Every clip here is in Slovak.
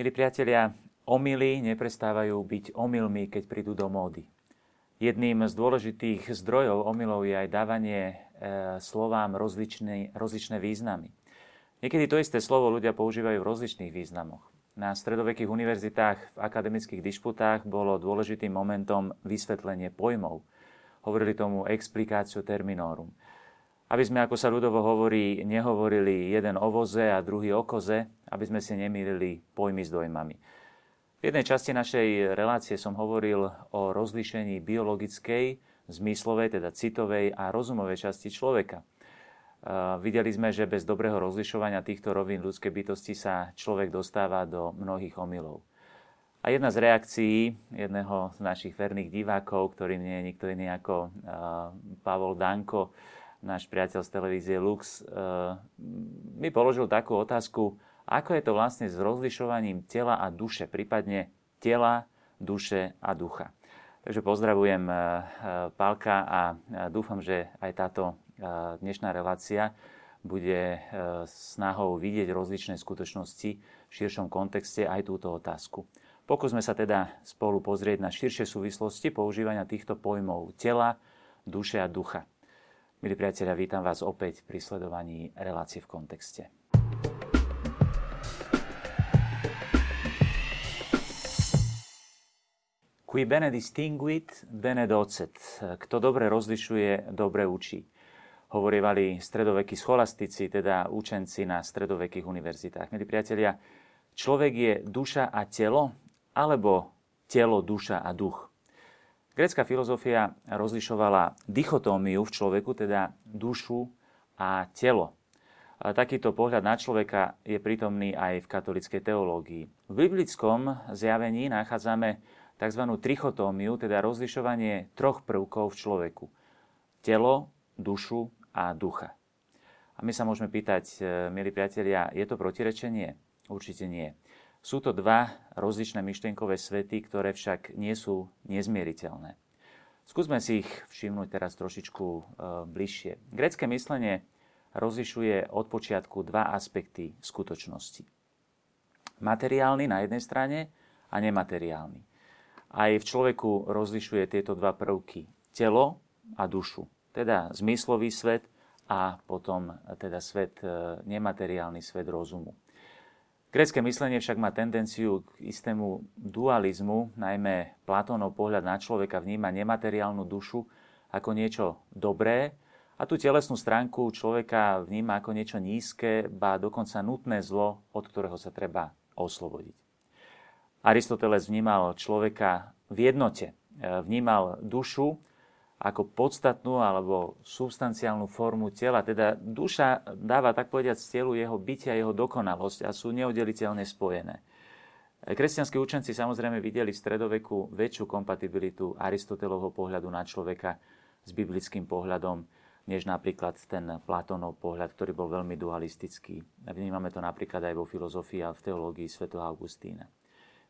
Milí priatelia, omily neprestávajú byť omylmi, keď prídu do módy. Jedným z dôležitých zdrojov omylov je aj dávanie e, slovám rozličné, rozličné významy. Niekedy to isté slovo ľudia používajú v rozličných významoch. Na stredovekých univerzitách v akademických dišputách bolo dôležitým momentom vysvetlenie pojmov. Hovorili tomu explikáciu terminorum. Aby sme, ako sa ľudovo hovorí, nehovorili jeden o voze a druhý o koze, aby sme si nemýlili pojmy s dojmami. V jednej časti našej relácie som hovoril o rozlíšení biologickej, zmyslovej, teda citovej a rozumovej časti človeka. Videli sme, že bez dobrého rozlišovania týchto rovín ľudskej bytosti sa človek dostáva do mnohých omylov. A jedna z reakcií jedného z našich verných divákov, ktorý nie je nikto iný ako Pavol Danko, náš priateľ z televízie Lux, mi položil takú otázku, ako je to vlastne s rozlišovaním tela a duše, prípadne tela, duše a ducha. Takže pozdravujem eh, eh, Pálka a dúfam, že aj táto dnešná relácia bude snahou vidieť rozličné skutočnosti v širšom kontexte aj túto otázku. Pokúsme sa teda spolu pozrieť na širšie súvislosti používania týchto pojmov tela, duše a ducha. Milí priatelia, vítam vás opäť pri sledovaní relácie v kontexte. Qui bene distinguit, bene docet. Kto dobre rozlišuje, dobre učí. Hovorievali stredovekí scholastici, teda učenci na stredovekých univerzitách. Milí priatelia, človek je duša a telo, alebo telo, duša a duch. Grécka filozofia rozlišovala dichotómiu v človeku, teda dušu a telo. A takýto pohľad na človeka je prítomný aj v katolickej teológii. V biblickom zjavení nachádzame tzv. trichotómiu, teda rozlišovanie troch prvkov v človeku. Telo, dušu a ducha. A my sa môžeme pýtať, e, milí priatelia, je to protirečenie? Určite nie. Sú to dva rozličné myšlienkové svety, ktoré však nie sú nezmieriteľné. Skúsme si ich všimnúť teraz trošičku e, bližšie. Grecké myslenie rozlišuje od počiatku dva aspekty skutočnosti. Materiálny na jednej strane a nemateriálny aj v človeku rozlišuje tieto dva prvky. Telo a dušu. Teda zmyslový svet a potom teda svet, e, nemateriálny svet rozumu. Grécké myslenie však má tendenciu k istému dualizmu, najmä Platónov pohľad na človeka vníma nemateriálnu dušu ako niečo dobré a tú telesnú stránku človeka vníma ako niečo nízke, ba dokonca nutné zlo, od ktorého sa treba oslobodiť. Aristoteles vnímal človeka v jednote. E, vnímal dušu ako podstatnú alebo substanciálnu formu tela. Teda duša dáva, tak povediať, telu jeho bytia, jeho dokonalosť a sú neoddeliteľne spojené. Kresťanskí učenci samozrejme videli v stredoveku väčšiu kompatibilitu Aristotelovho pohľadu na človeka s biblickým pohľadom, než napríklad ten Platónov pohľad, ktorý bol veľmi dualistický. Vnímame to napríklad aj vo filozofii a v teológii sv. Augustína.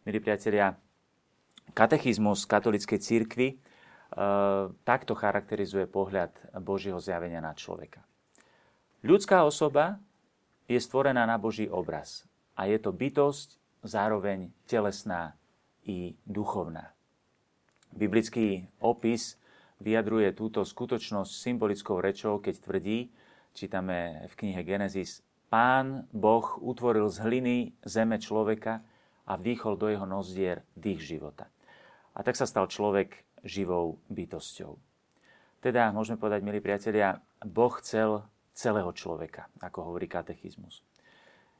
Milí priatelia, katechizmus katolíckej církvy e, takto charakterizuje pohľad Božieho zjavenia na človeka. Ľudská osoba je stvorená na Boží obraz a je to bytosť zároveň telesná i duchovná. Biblický opis vyjadruje túto skutočnosť symbolickou rečou, keď tvrdí, čítame v knihe Genesis, Pán Boh utvoril z hliny zeme človeka a vdýchol do jeho nozdier dých života. A tak sa stal človek živou bytosťou. Teda, môžeme povedať, milí priatelia, Boh chcel celého človeka, ako hovorí katechizmus.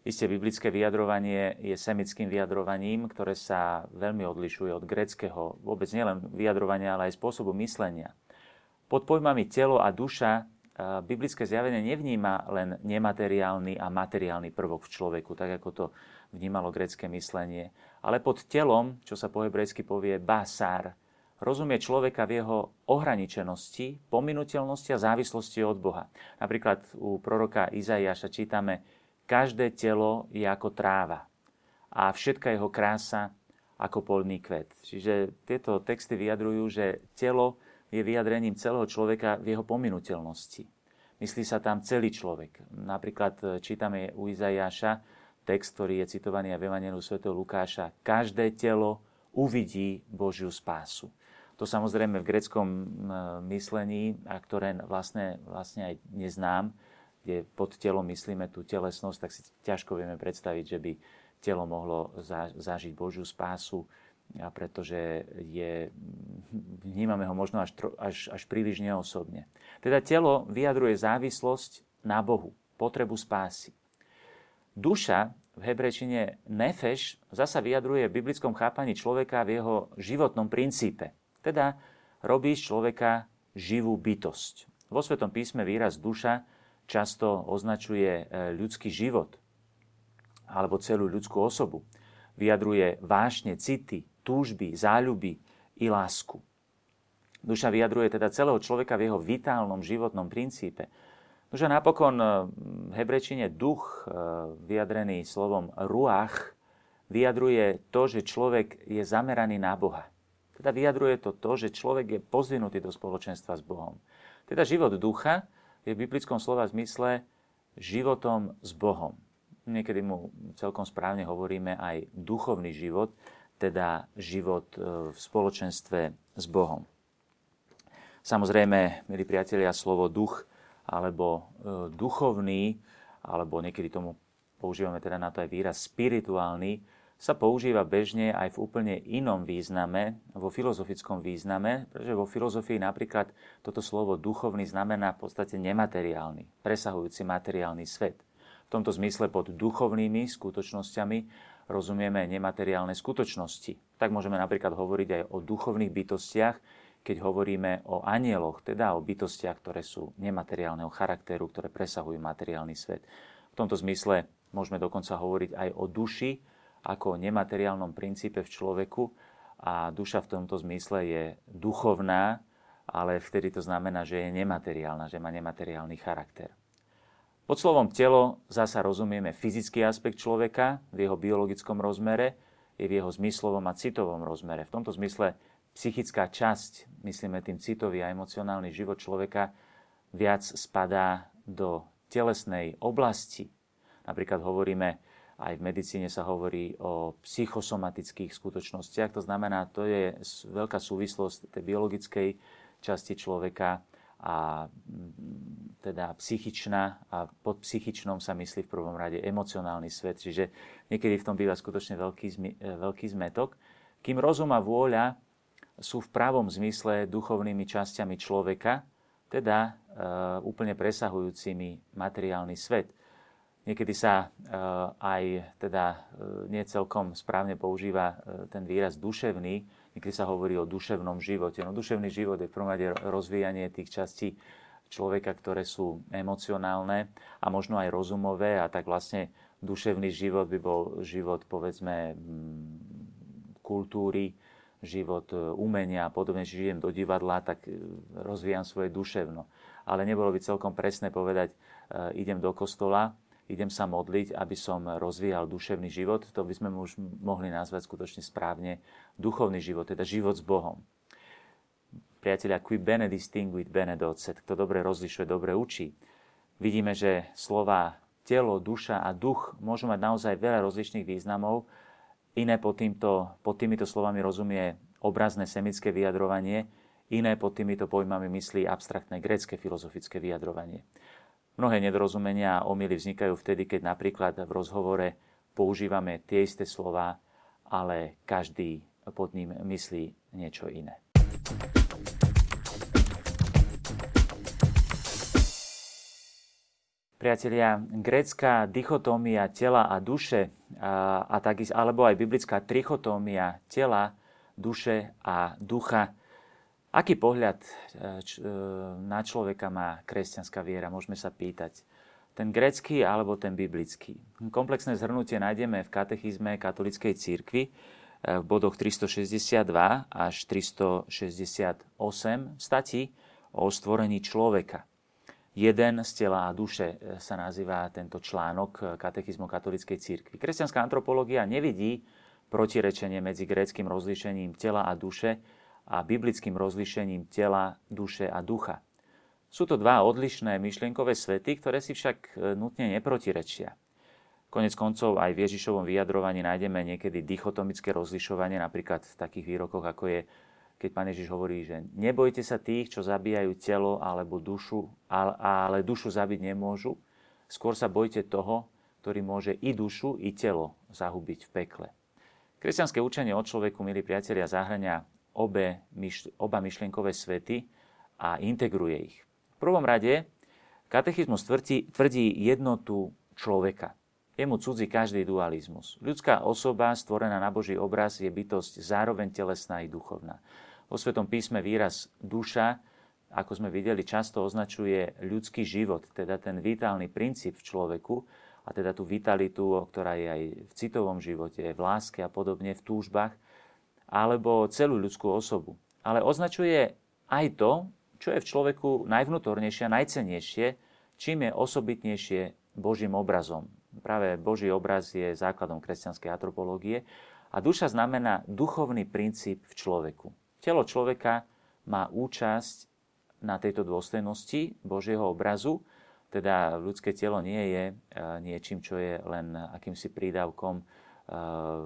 Isté biblické vyjadrovanie je semickým vyjadrovaním, ktoré sa veľmi odlišuje od greckého, vôbec nielen vyjadrovania, ale aj spôsobu myslenia. Pod pojmami telo a duša biblické zjavenie nevníma len nemateriálny a materiálny prvok v človeku, tak ako to vnímalo grecké myslenie. Ale pod telom, čo sa po hebrejsky povie basár, rozumie človeka v jeho ohraničenosti, pominuteľnosti a závislosti od Boha. Napríklad u proroka Izaiáša čítame, každé telo je ako tráva a všetka jeho krása ako polný kvet. Čiže tieto texty vyjadrujú, že telo je vyjadrením celého človeka v jeho pominuteľnosti. Myslí sa tam celý človek. Napríklad čítame u Izaiáša, text, ktorý je citovaný aj v Evangeliu Sv. Lukáša. Každé telo uvidí Božiu spásu. To samozrejme v greckom myslení, a ktoré vlastne, vlastne aj neznám, kde pod telom myslíme tú telesnosť, tak si ťažko vieme predstaviť, že by telo mohlo zažiť Božiu spásu, a pretože je, vnímame ho možno až, až, až príliš neosobne. Teda telo vyjadruje závislosť na Bohu, potrebu spásy. Duša v hebrečine nefeš zasa vyjadruje v biblickom chápaní človeka v jeho životnom princípe. Teda robí z človeka živú bytosť. Vo Svetom písme výraz duša často označuje e, ľudský život alebo celú ľudskú osobu. Vyjadruje vášne, city, túžby, záľuby i lásku. Duša vyjadruje teda celého človeka v jeho vitálnom životnom princípe. Duša napokon e, v hebrečine duch, e, vyjadrený slovom ruach, vyjadruje to, že človek je zameraný na Boha. Teda vyjadruje to to, že človek je pozvinutý do spoločenstva s Bohom. Teda život ducha je v biblickom slova zmysle životom s Bohom. Niekedy mu celkom správne hovoríme aj duchovný život, teda život e, v spoločenstve s Bohom. Samozrejme, milí priatelia, slovo duch alebo e, duchovný, alebo niekedy tomu používame teda na to aj výraz spirituálny, sa používa bežne aj v úplne inom význame, vo filozofickom význame, pretože vo filozofii napríklad toto slovo duchovný znamená v podstate nemateriálny, presahujúci materiálny svet. V tomto zmysle pod duchovnými skutočnosťami rozumieme nemateriálne skutočnosti. Tak môžeme napríklad hovoriť aj o duchovných bytostiach, keď hovoríme o anieloch, teda o bytostiach, ktoré sú nemateriálneho charakteru, ktoré presahujú materiálny svet. V tomto zmysle môžeme dokonca hovoriť aj o duši, ako o nemateriálnom princípe v človeku a duša v tomto zmysle je duchovná, ale vtedy to znamená, že je nemateriálna, že má nemateriálny charakter. Pod slovom telo zasa rozumieme fyzický aspekt človeka v jeho biologickom rozmere, je v jeho zmyslovom a citovom rozmere. V tomto zmysle psychická časť, myslíme tým citový a emocionálny život človeka, viac spadá do telesnej oblasti. Napríklad hovoríme aj v medicíne sa hovorí o psychosomatických skutočnostiach. To znamená, to je veľká súvislosť tej biologickej časti človeka a mm, teda psychičná a pod psychičnom sa myslí v prvom rade emocionálny svet. Čiže niekedy v tom býva skutočne veľký, e, veľký zmetok. Kým rozum a vôľa sú v pravom zmysle duchovnými časťami človeka, teda e, úplne presahujúcimi materiálny svet. Niekedy sa eh, aj teda eh, nie celkom správne používa eh, ten výraz duševný, niekedy sa hovorí o duševnom živote. No duševný život je v prvom rade rozvíjanie tých častí človeka, ktoré sú emocionálne a možno aj rozumové a tak vlastne duševný život by bol život povedzme mm, kultúry, život umenia a podobne, či žijem do divadla, tak rozvíjam svoje duševno. Ale nebolo by celkom presné povedať, idem do kostola, idem sa modliť, aby som rozvíjal duševný život, to by sme už mohli nazvať skutočne správne duchovný život, teda život s Bohom. Priatelia, qui bene distinguit bene docet, kto dobre rozlišuje, dobre učí. Vidíme, že slova telo, duša a duch môžu mať naozaj veľa rozličných významov. Iné pod, týmto, pod týmito slovami rozumie obrazné semické vyjadrovanie, iné pod týmito pojmami myslí abstraktné grécke filozofické vyjadrovanie. Mnohé nedorozumenia a omily vznikajú vtedy, keď napríklad v rozhovore používame tie isté slova, ale každý pod ním myslí niečo iné. Priatelia, grécka dichotómia tela a duše, a, a alebo aj biblická trichotómia tela, duše a ducha Aký pohľad e, e, na človeka má kresťanská viera, môžeme sa pýtať. Ten grecký alebo ten biblický. Komplexné zhrnutie nájdeme v katechizme katolickej církvy e, v bodoch 362 až 368 stati o stvorení človeka. Jeden z tela a duše sa nazýva tento článok katechizmu katolickej církvy. Kresťanská antropológia nevidí protirečenie medzi gréckým rozlíšením tela a duše, a biblickým rozlišením tela, duše a ducha. Sú to dva odlišné myšlienkové svety, ktoré si však e, nutne neprotirečia. Konec koncov aj v Ježišovom vyjadrovaní nájdeme niekedy dichotomické rozlišovanie, napríklad v takých výrokoch, ako je, keď pán Ježiš hovorí, že nebojte sa tých, čo zabíjajú telo alebo dušu, ale, dušu zabiť nemôžu. Skôr sa bojte toho, ktorý môže i dušu, i telo zahubiť v pekle. Kresťanské učenie o človeku, milí priatelia, zahrania obe, oba myšlienkové svety a integruje ich. V prvom rade katechizmus tvrdí, tvrdí jednotu človeka. Je mu cudzí každý dualizmus. Ľudská osoba, stvorená na Boží obraz, je bytosť zároveň telesná i duchovná. Vo Svetom písme výraz duša, ako sme videli, často označuje ľudský život, teda ten vitálny princíp v človeku, a teda tú vitalitu, ktorá je aj v citovom živote, v láske a podobne, v túžbách, alebo celú ľudskú osobu. Ale označuje aj to, čo je v človeku najvnútornejšie a najcenejšie, čím je osobitnejšie Božím obrazom, Práve Boží obraz je základom kresťanskej antropológie a duša znamená duchovný princíp v človeku. Telo človeka má účasť na tejto dôstojnosti Božieho obrazu, teda ľudské telo nie je e, niečím, čo je len akýmsi prídavkom e,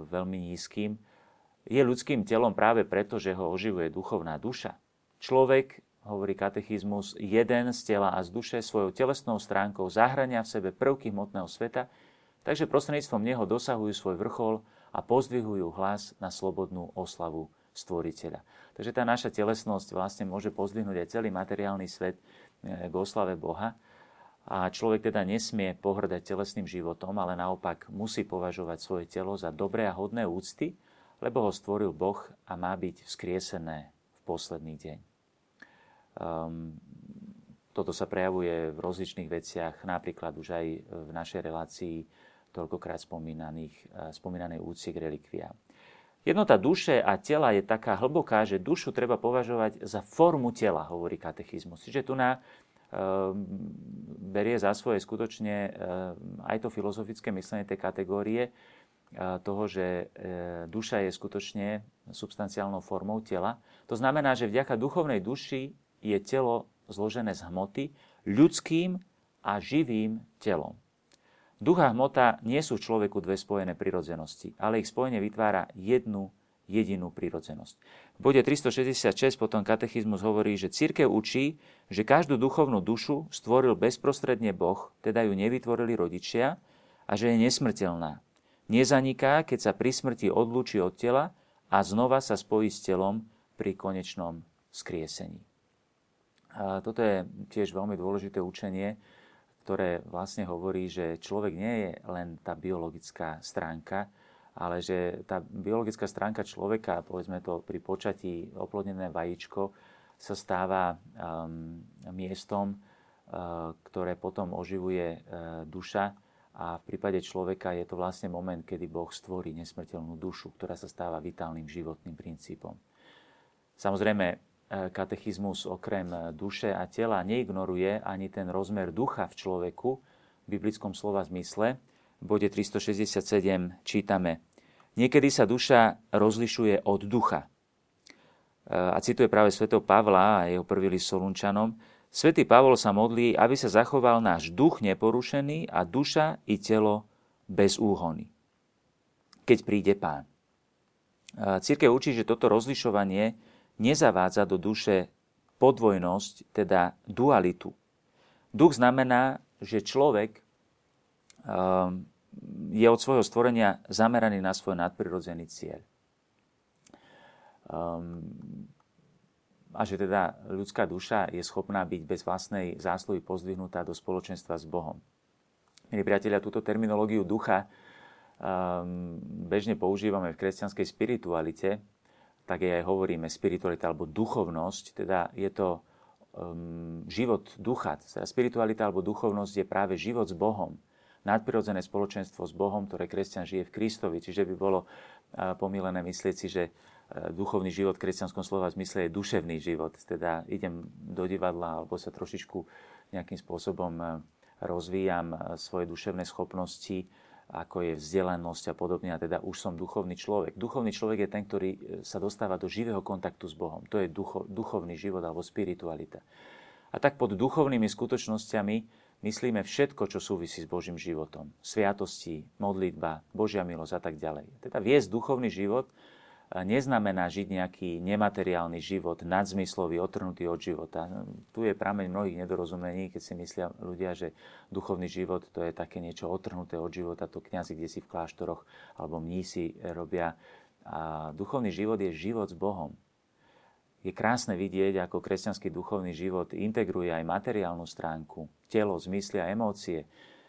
veľmi nízkym. Je ľudským telom práve preto, že ho oživuje duchovná duša. Človek hovorí katechizmus, jeden z tela a z duše svojou telesnou stránkou zahrania v sebe prvky hmotného sveta, takže prostredníctvom neho dosahujú svoj vrchol a pozdvihujú hlas na slobodnú oslavu stvoriteľa. Takže tá naša telesnosť vlastne môže pozdvihnúť aj celý materiálny svet eh, k oslave Boha. A človek teda nesmie pohrdať telesným životom, ale naopak musí považovať svoje telo za dobré a hodné úcty, lebo ho stvoril Boh a má byť vzkriesené v posledný deň. Um, toto sa prejavuje v rozličných veciach, napríklad už aj v našej relácii toľkokrát eh, spomínanej úcti k relikviám. Jednota duše a tela je taká hlboká, že dušu treba považovať za formu tela, hovorí katechizmus. Čiže tu na um, berie za svoje skutočne um, aj to filozofické myslenie tej kategórie toho, že uh, duša je skutočne substanciálnou formou tela. To znamená, že vďaka duchovnej duši je telo zložené z hmoty ľudským a živým telom. Duch a hmota nie sú v človeku dve spojené prirodzenosti, ale ich spojenie vytvára jednu jedinú prirodzenosť. V bode 366 potom katechizmus hovorí, že církev učí, že každú duchovnú dušu stvoril bezprostredne Boh, teda ju nevytvorili rodičia, a že je nesmrteľná. Nezaniká, keď sa pri smrti odlúči od tela a znova sa spojí s telom pri konečnom skriesení. A toto je tiež veľmi dôležité učenie, ktoré vlastne hovorí, že človek nie je len tá biologická stránka, ale že tá biologická stránka človeka, povedzme to pri počatí oplodnené vajíčko, sa stáva um, miestom, uh, ktoré potom oživuje uh, duša a v prípade človeka je to vlastne moment, kedy Boh stvorí nesmrteľnú dušu, ktorá sa stáva vitálnym životným princípom. Samozrejme, E, katechizmus okrem e, duše a tela neignoruje ani ten rozmer ducha v človeku v biblickom slova zmysle. V bode 367 čítame Niekedy sa duša rozlišuje od ducha. E, a cituje práve svätého Pavla a jeho prvý list Solunčanom. Svetý Pavol sa modlí, aby sa zachoval náš duch neporušený a duša i telo bez úhony. Keď príde pán. Církev učí, že toto rozlišovanie nezavádza do duše podvojnosť, teda dualitu. Duch znamená, že človek um, je od svojho stvorenia zameraný na svoj nadprirodzený cieľ. A že teda ľudská duša je schopná byť bez vlastnej zásluhy pozdvihnutá do spoločenstva s Bohom. Milí priatelia, túto terminológiu ducha um, bežne používame v kresťanskej spiritualite, tak aj hovoríme spiritualita alebo duchovnosť, teda je to um, život ducha. Teda spiritualita alebo duchovnosť je práve život s Bohom. Nadprirodzené spoločenstvo s Bohom, ktoré kresťan žije v Kristovi. Čiže by bolo uh, pomílené myslieť si, že duchovný život v kresťanskom slova zmysle je duševný život. Teda idem do divadla alebo sa trošičku nejakým spôsobom uh, rozvíjam uh, svoje duševné schopnosti, ako je vzdelanosť a podobne, a teda už som duchovný človek. Duchovný človek je ten, ktorý e, sa dostáva do živého kontaktu s Bohom. To je ducho, duchovný život alebo spiritualita. A tak pod duchovnými skutočnosťami myslíme všetko, čo súvisí s Božím životom. Sviatosti, modlitba, Božia milosť a tak ďalej. Teda viesť duchovný život neznamená žiť nejaký nemateriálny život, nadzmyslový, otrhnutý od života. Tu je prameň mnohých nedorozumení, keď si myslia ľudia, že duchovný život to je také niečo otrhnuté od života, to kňazi, kde si v kláštoroch alebo mnísi robia. A duchovný život je život s Bohom. Je krásne vidieť, ako kresťanský duchovný život integruje aj materiálnu stránku, telo, zmysly a emócie.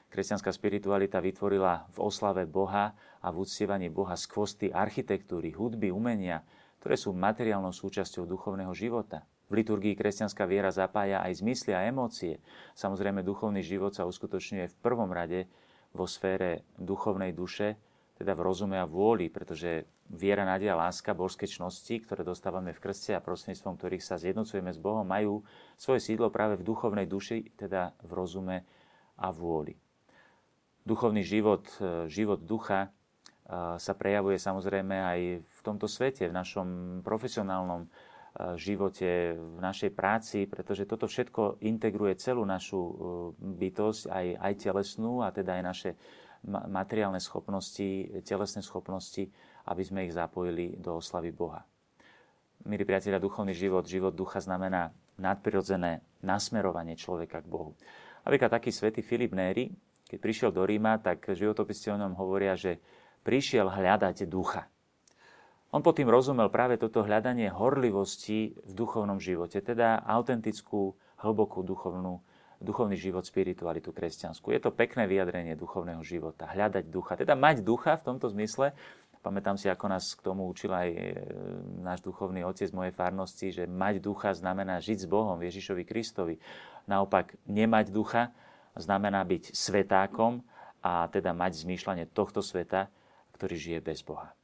Kresťanská spiritualita vytvorila v oslave Boha a v uctievaní Boha skvosty architektúry, hudby, umenia, ktoré sú materiálnou súčasťou duchovného života. V liturgii kresťanská viera zapája aj zmysly a emócie. Samozrejme, duchovný život sa uskutočňuje v prvom rade vo sfére duchovnej duše, teda v rozume a vôli, pretože viera, nádej a láska, božské čnosti, ktoré dostávame v krste a prostredníctvom ktorých sa zjednocujeme s Bohom, majú svoje sídlo práve v duchovnej duši, teda v rozume a vôli. Duchovný život, e, život ducha e, sa prejavuje samozrejme aj v tomto svete, v našom profesionálnom e, živote, v našej práci, pretože toto všetko integruje celú našu bytosť, aj, aj telesnú, a teda aj naše materiálne schopnosti, telesné schopnosti, aby sme ich zapojili do oslavy Boha. Milí priatelia, duchovný život, život ducha znamená nadprirodzené nasmerovanie človeka k Bohu. Napríklad taký svätý Filip Néry, keď prišiel do Ríma, tak životopisci o ňom hovoria, že prišiel hľadať ducha. On pod tým rozumel práve toto hľadanie horlivosti v duchovnom živote, teda autentickú, hlbokú duchovnú duchovný život, spiritualitu kresťanskú. Je to pekné vyjadrenie duchovného života, hľadať ducha. Teda mať ducha v tomto zmysle, pamätám si, ako nás k tomu učil aj e, náš duchovný otec mojej farnosti, že mať ducha znamená žiť s Bohom, Ježišovi Kristovi. Naopak, nemať ducha znamená byť svetákom a teda mať zmýšľanie tohto sveta, ktorý žije bez Boha.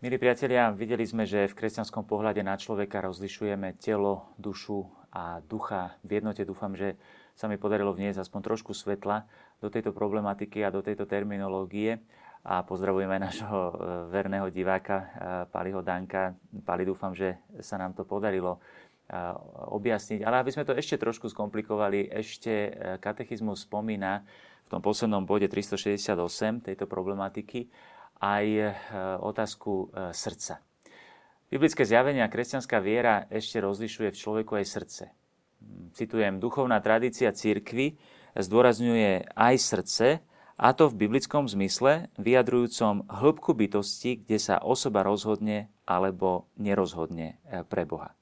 Milí priatelia, videli sme, že v kresťanskom pohľade na človeka rozlišujeme telo, dušu a ducha. V jednote dúfam, že sa mi podarilo vniesť aspoň trošku svetla do tejto problematiky a do tejto terminológie. A pozdravujeme aj našho e, verného diváka e, Paliho Danka. Pali, dúfam, že sa nám to podarilo e, objasniť. Ale aby sme to ešte trošku skomplikovali, ešte katechizmus spomína v tom poslednom bode 368 tejto problematiky, aj otázku srdca. Biblické zjavenie kresťanská viera ešte rozlišuje v človeku aj srdce. Citujem, duchovná tradícia církvy zdôrazňuje aj srdce, a to v biblickom zmysle, vyjadrujúcom hĺbku bytosti, kde sa osoba rozhodne alebo nerozhodne e, pre Boha.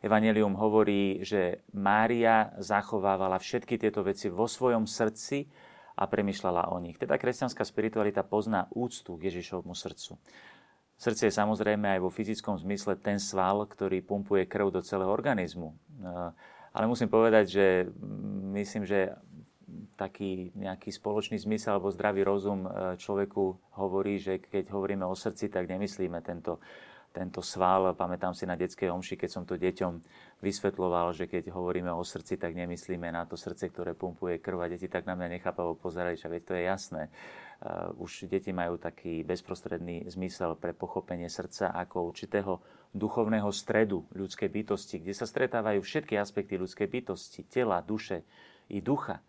Evangelium hovorí, že Mária zachovávala všetky tieto veci vo svojom srdci a premyšľala o nich. Teda kresťanská spiritualita pozná úctu k Ježišovmu srdcu. Srdce je samozrejme aj vo fyzickom zmysle ten sval, ktorý pumpuje krv do celého organizmu. Ale musím povedať, že myslím, že taký nejaký spoločný zmysel alebo zdravý rozum e, človeku hovorí, že keď hovoríme o srdci, tak nemyslíme tento tento sval. Pamätám si na detskej omši, keď som to deťom vysvetloval, že keď hovoríme o srdci, tak nemyslíme na to srdce, ktoré pumpuje krv a deti tak na mňa nechápavo pozerali, že to je jasné. Uh, už deti majú taký bezprostredný zmysel pre pochopenie srdca ako určitého duchovného stredu ľudskej bytosti, kde sa stretávajú všetky aspekty ľudskej bytosti, tela, duše i ducha.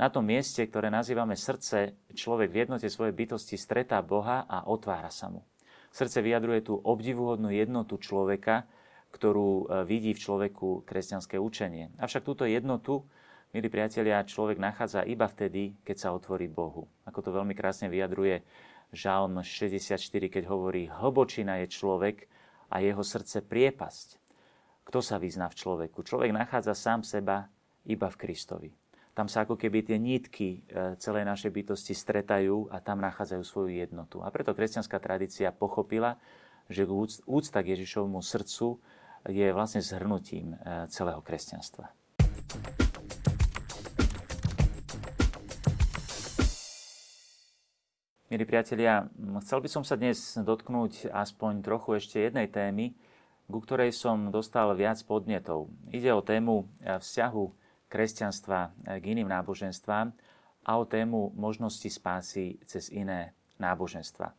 Na tom mieste, ktoré nazývame srdce, človek v jednote svojej bytosti stretá Boha a otvára sa mu. Srdce vyjadruje tú obdivuhodnú jednotu človeka, ktorú e, vidí v človeku kresťanské učenie. Avšak túto jednotu, milí priatelia, človek nachádza iba vtedy, keď sa otvorí Bohu. Ako to veľmi krásne vyjadruje Žalm 64, keď hovorí, hlbočina je človek a jeho srdce priepasť. Kto sa vyzná v človeku? Človek nachádza sám seba iba v Kristovi. Tam sa ako keby tie nítky e, celej našej bytosti stretajú a tam nachádzajú svoju jednotu. A preto kresťanská tradícia pochopila, že úcta k Ježišovmu srdcu je vlastne zhrnutím e, celého kresťanstva. Milí priatelia, chcel by som sa dnes dotknúť aspoň trochu ešte jednej témy, ku ktorej som dostal viac podnetov. Ide o tému e, vzťahu kresťanstva k iným náboženstvám a o tému možnosti spásy cez iné náboženstva.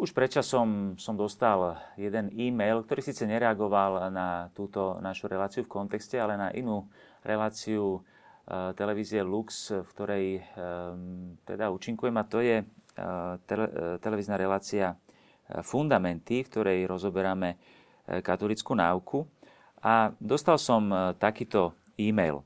Už predčasom som dostal jeden e-mail, ktorý síce nereagoval na túto našu reláciu v kontexte, ale na inú reláciu e, televízie Lux, v ktorej e, teda účinkujem a to je e, tele, televízna relácia Fundamenty, v ktorej rozoberáme katolickú náuku. A dostal som takýto e-mail.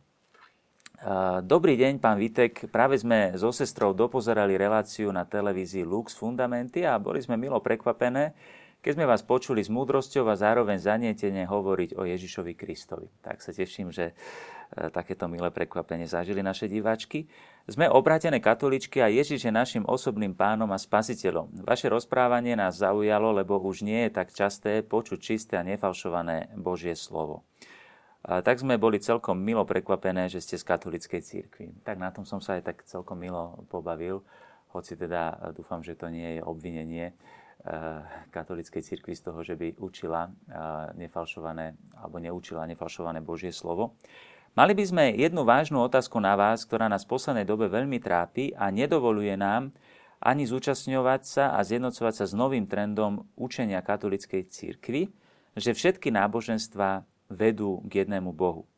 Dobrý deň, pán Vitek. Práve sme so sestrou dopozerali reláciu na televízii Lux Fundamenty a boli sme milo prekvapené, keď sme vás počuli s múdrosťou a zároveň zanietene hovoriť o Ježišovi Kristovi. Tak sa teším, že e, takéto milé prekvapenie zažili naše diváčky. Sme obrátené katoličky a Ježiš je našim osobným pánom a spasiteľom. Vaše rozprávanie nás zaujalo, lebo už nie je tak časté počuť čisté a nefalšované Božie slovo. Tak sme boli celkom milo prekvapené, že ste z katolickej církvy. Tak na tom som sa aj tak celkom milo pobavil, hoci teda e, dúfam, že to nie je obvinenie e, katolickej církvy z toho, že by učila e, nefalšované alebo neučila nefalšované Božie slovo. Mali by sme jednu vážnu otázku na vás, ktorá nás v poslednej dobe veľmi trápi a nedovoluje nám ani zúčastňovať sa a zjednocovať sa s novým trendom učenia katolickej církvy, že všetky náboženstva vedú k jednému Bohu.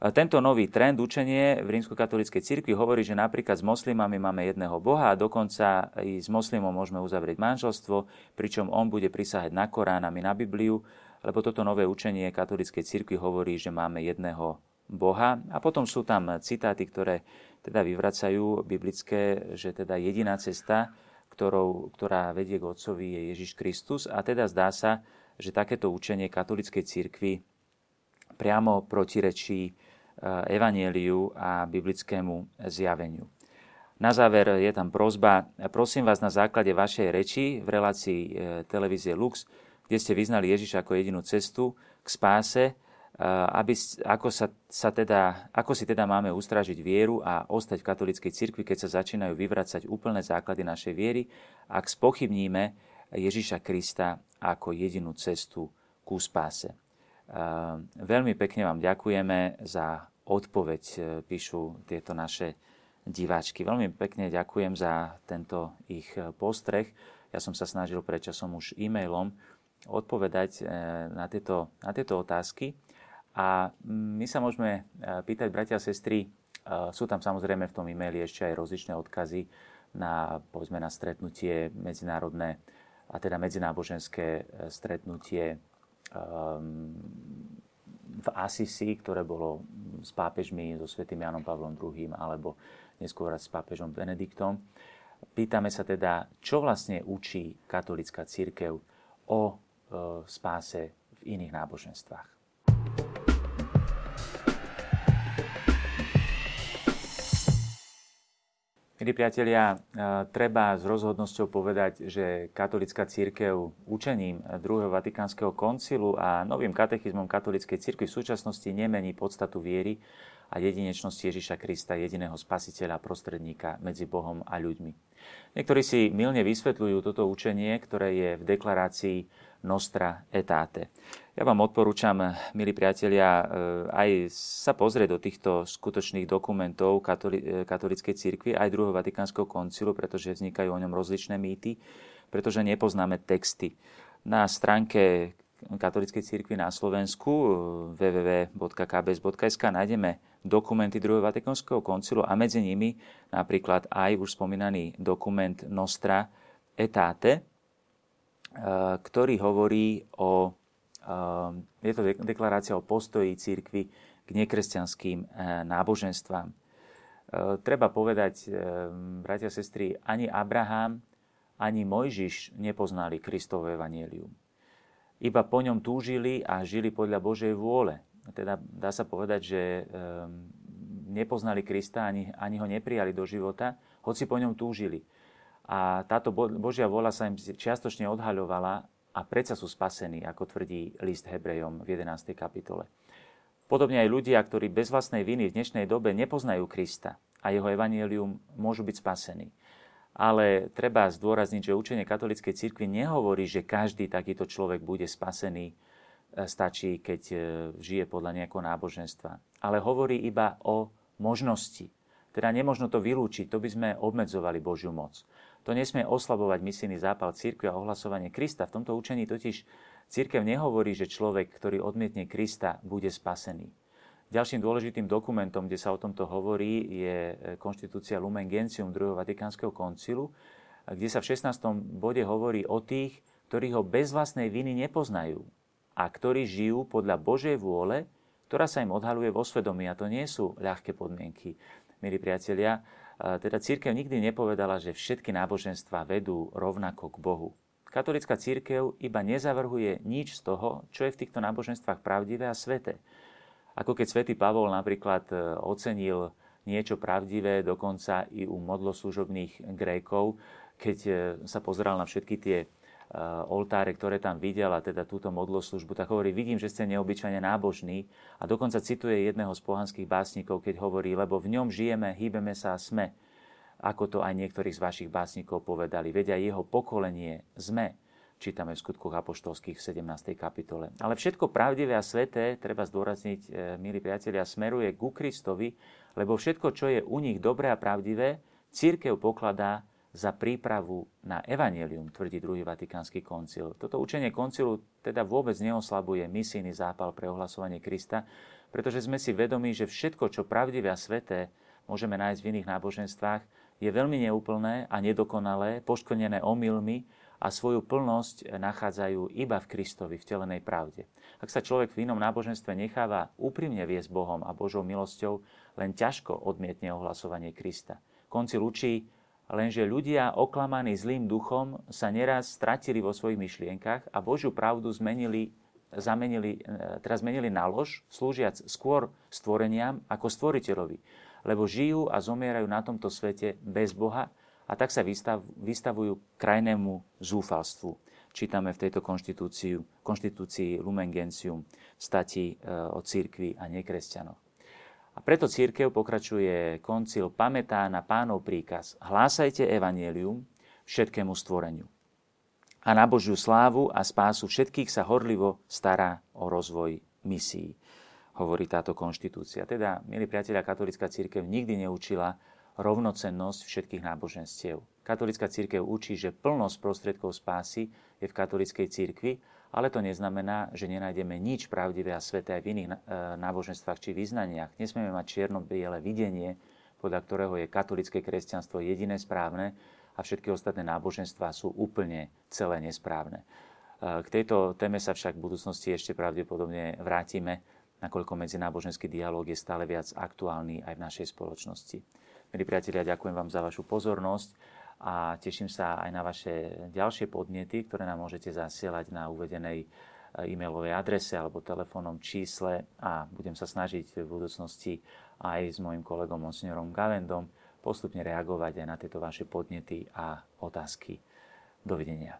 Tento nový trend učenie v rímskokatolíckej cirkvi hovorí, že napríklad s moslimami máme jedného Boha a dokonca i s moslimom môžeme uzavrieť manželstvo, pričom on bude prisahať na Korán a my na Bibliu, lebo toto nové učenie katolíckej cirkvi hovorí, že máme jedného Boha. A potom sú tam citáty, ktoré teda vyvracajú biblické, že teda jediná cesta, ktorou, ktorá vedie k Otcovi, je Ježiš Kristus. A teda zdá sa, že takéto učenie katolíckej cirkvi priamo protirečí e, evanieliu a biblickému zjaveniu. Na záver je tam prozba, prosím vás na základe vašej reči v relácii e, televízie Lux, kde ste vyznali Ježiša ako jedinú cestu k spáse, e, aby, ako, sa, sa teda, ako si teda máme ustražiť vieru a ostať v katolíckej cirkvi, keď sa začínajú vyvracať úplné základy našej viery, ak spochybníme Ježiša Krista ako jedinú cestu ku spáse. Ehm, veľmi pekne vám ďakujeme za odpoveď, e, píšu tieto naše diváčky. Veľmi pekne ďakujem za tento ich e, postreh. Ja som sa snažil predčasom už e-mailom odpovedať e, na tieto, na tieto otázky. A my sa môžeme pýtať, bratia a sestry, sú tam samozrejme v tom e-maili ešte aj rozličné odkazy na, povedzme, na stretnutie medzinárodné, a teda medzináboženské stretnutie v Asisi, ktoré bolo s pápežmi, so svätým Janom Pavlom II alebo neskôr s pápežom Benediktom. Pýtame sa teda, čo vlastne učí katolická církev o e, spáse v iných náboženstvách. Milí priatelia, treba s rozhodnosťou povedať, že katolická církev učením druhého Vatikánskeho koncilu a novým katechizmom katolíckej církvy v súčasnosti nemení podstatu viery a jedinečnosti Ježiša Krista, jediného spasiteľa a prostredníka medzi Bohom a ľuďmi. Niektorí si milne vysvetľujú toto učenie, ktoré je v deklarácii Nostra etate. Ja vám odporúčam, milí priatelia, eh, aj sa pozrieť do týchto skutočných dokumentov eh, katolíckej cirkvi, aj druhého Vatikánskeho koncilu, pretože vznikajú o ňom rozličné mýty, pretože nepoznáme texty. Na stránke katolíckej cirkvi na Slovensku eh, www.kbs.sk nájdeme dokumenty druhého Vatikánskeho koncilu a medzi nimi napríklad aj už spomínaný dokument Nostra etate, ktorý hovorí o, eh, je to deklarácia o postoji církvy k nekresťanským eh, náboženstvám. Treba povedať, bratia a sestry, ani Abraham, ani Mojžiš nepoznali Kristovo evanielium. Iba po ňom túžili a žili podľa Božej vôle. Teda dá sa povedať, že nepoznali Krista, ani, ani ho neprijali do života, hoci po ňom túžili. A táto Božia vola sa im čiastočne odhaľovala a predsa sú spasení, ako tvrdí list Hebrejom v 11. kapitole. Podobne aj ľudia, ktorí bez vlastnej viny v dnešnej dobe nepoznajú Krista a jeho evanielium môžu byť spasení. Ale treba zdôrazniť, že učenie katolíckej cirkvi nehovorí, že každý takýto človek bude spasený, e, stačí, keď e, žije podľa nejakého náboženstva. Ale hovorí iba o možnosti. Teda nemožno to vylúčiť, to by sme obmedzovali Božiu moc. To nesmie oslabovať misijný zápal církve a ohlasovanie Krista. V tomto učení totiž církev nehovorí, že človek, ktorý odmietne Krista, bude spasený. Ďalším dôležitým dokumentom, kde sa o tomto hovorí, je konštitúcia Lumen Gentium druhého Vatikánskeho koncilu, kde sa v 16. bode hovorí o tých, ktorí ho bez vlastnej viny nepoznajú a ktorí žijú podľa Božej vôle, ktorá sa im odhaluje vo svedomí. A to nie sú ľahké podmienky, milí priatelia. Teda církev nikdy nepovedala, že všetky náboženstva vedú rovnako k Bohu. Katolická církev iba nezavrhuje nič z toho, čo je v týchto náboženstvách pravdivé a sveté. Ako keď svätý Pavol napríklad e, ocenil niečo pravdivé dokonca i u modloslužobných Grékov, keď e, sa pozeral na všetky tie oltáre, ktoré tam videl teda túto modloslužbu, tak hovorí, vidím, že ste neobyčajne nábožní a dokonca cituje jedného z pohanských básnikov, keď hovorí, lebo v ňom žijeme, hýbeme sa a sme, ako to aj niektorí z vašich básnikov povedali. Vedia jeho pokolenie sme, čítame v skutkoch apoštolských v 17. kapitole. Ale všetko pravdivé a sveté, treba zdôrazniť, e, milí priatelia, smeruje ku Kristovi, lebo všetko, čo je u nich dobré a pravdivé, církev pokladá za prípravu na evanelium, tvrdí druhý vatikánsky koncil. Toto učenie koncilu teda vôbec neoslabuje misijný zápal pre ohlasovanie Krista, pretože sme si vedomi, že všetko, čo pravdivé a sveté môžeme nájsť v iných náboženstvách, je veľmi neúplné a nedokonalé, poškodené omylmi a svoju plnosť nachádzajú iba v Kristovi, v telenej pravde. Ak sa človek v inom náboženstve necháva úprimne viesť Bohom a Božou milosťou, len ťažko odmietne ohlasovanie Krista. Koncil učí, Lenže ľudia oklamaní zlým duchom sa neraz stratili vo svojich myšlienkach a Božiu pravdu zmenili, zamenili, e, teraz zmenili na lož, slúžiac skôr stvoreniam ako stvoriteľovi. Lebo žijú a zomierajú na tomto svete bez Boha a tak sa vystav, vystavujú krajnému zúfalstvu. Čítame v tejto konštitúcii, Lumen Gentium stati e, o církvi a nekresťanoch. A preto církev pokračuje koncil, pamätá na pánov príkaz. Hlásajte evanielium všetkému stvoreniu. A na Božiu slávu a spásu všetkých sa horlivo stará o rozvoj misií, hovorí táto konštitúcia. Teda, milí priatelia, katolická církev nikdy neučila rovnocennosť všetkých náboženstiev. Katolická církev učí, že plnosť prostriedkov spásy je v katolickej církvi ale to neznamená, že nenájdeme nič pravdivé a sveté aj v iných e, náboženstvách či význaniach. Nesmieme mať čierno-biele videnie, podľa ktorého je katolické kresťanstvo jediné správne a všetky ostatné náboženstvá sú úplne celé nesprávne. E, k tejto téme sa však v budúcnosti ešte pravdepodobne vrátime, nakoľko medzináboženský dialog je stále viac aktuálny aj v našej spoločnosti. Milí priatelia, ďakujem vám za vašu pozornosť a teším sa aj na vaše ďalšie podnety, ktoré nám môžete zasielať na uvedenej eh, e-mailovej adrese alebo telefónnom čísle a budem sa snažiť v budúcnosti aj s mojim kolegom monsignorom Gavendom postupne reagovať aj na tieto vaše podnety a otázky. Dovidenia.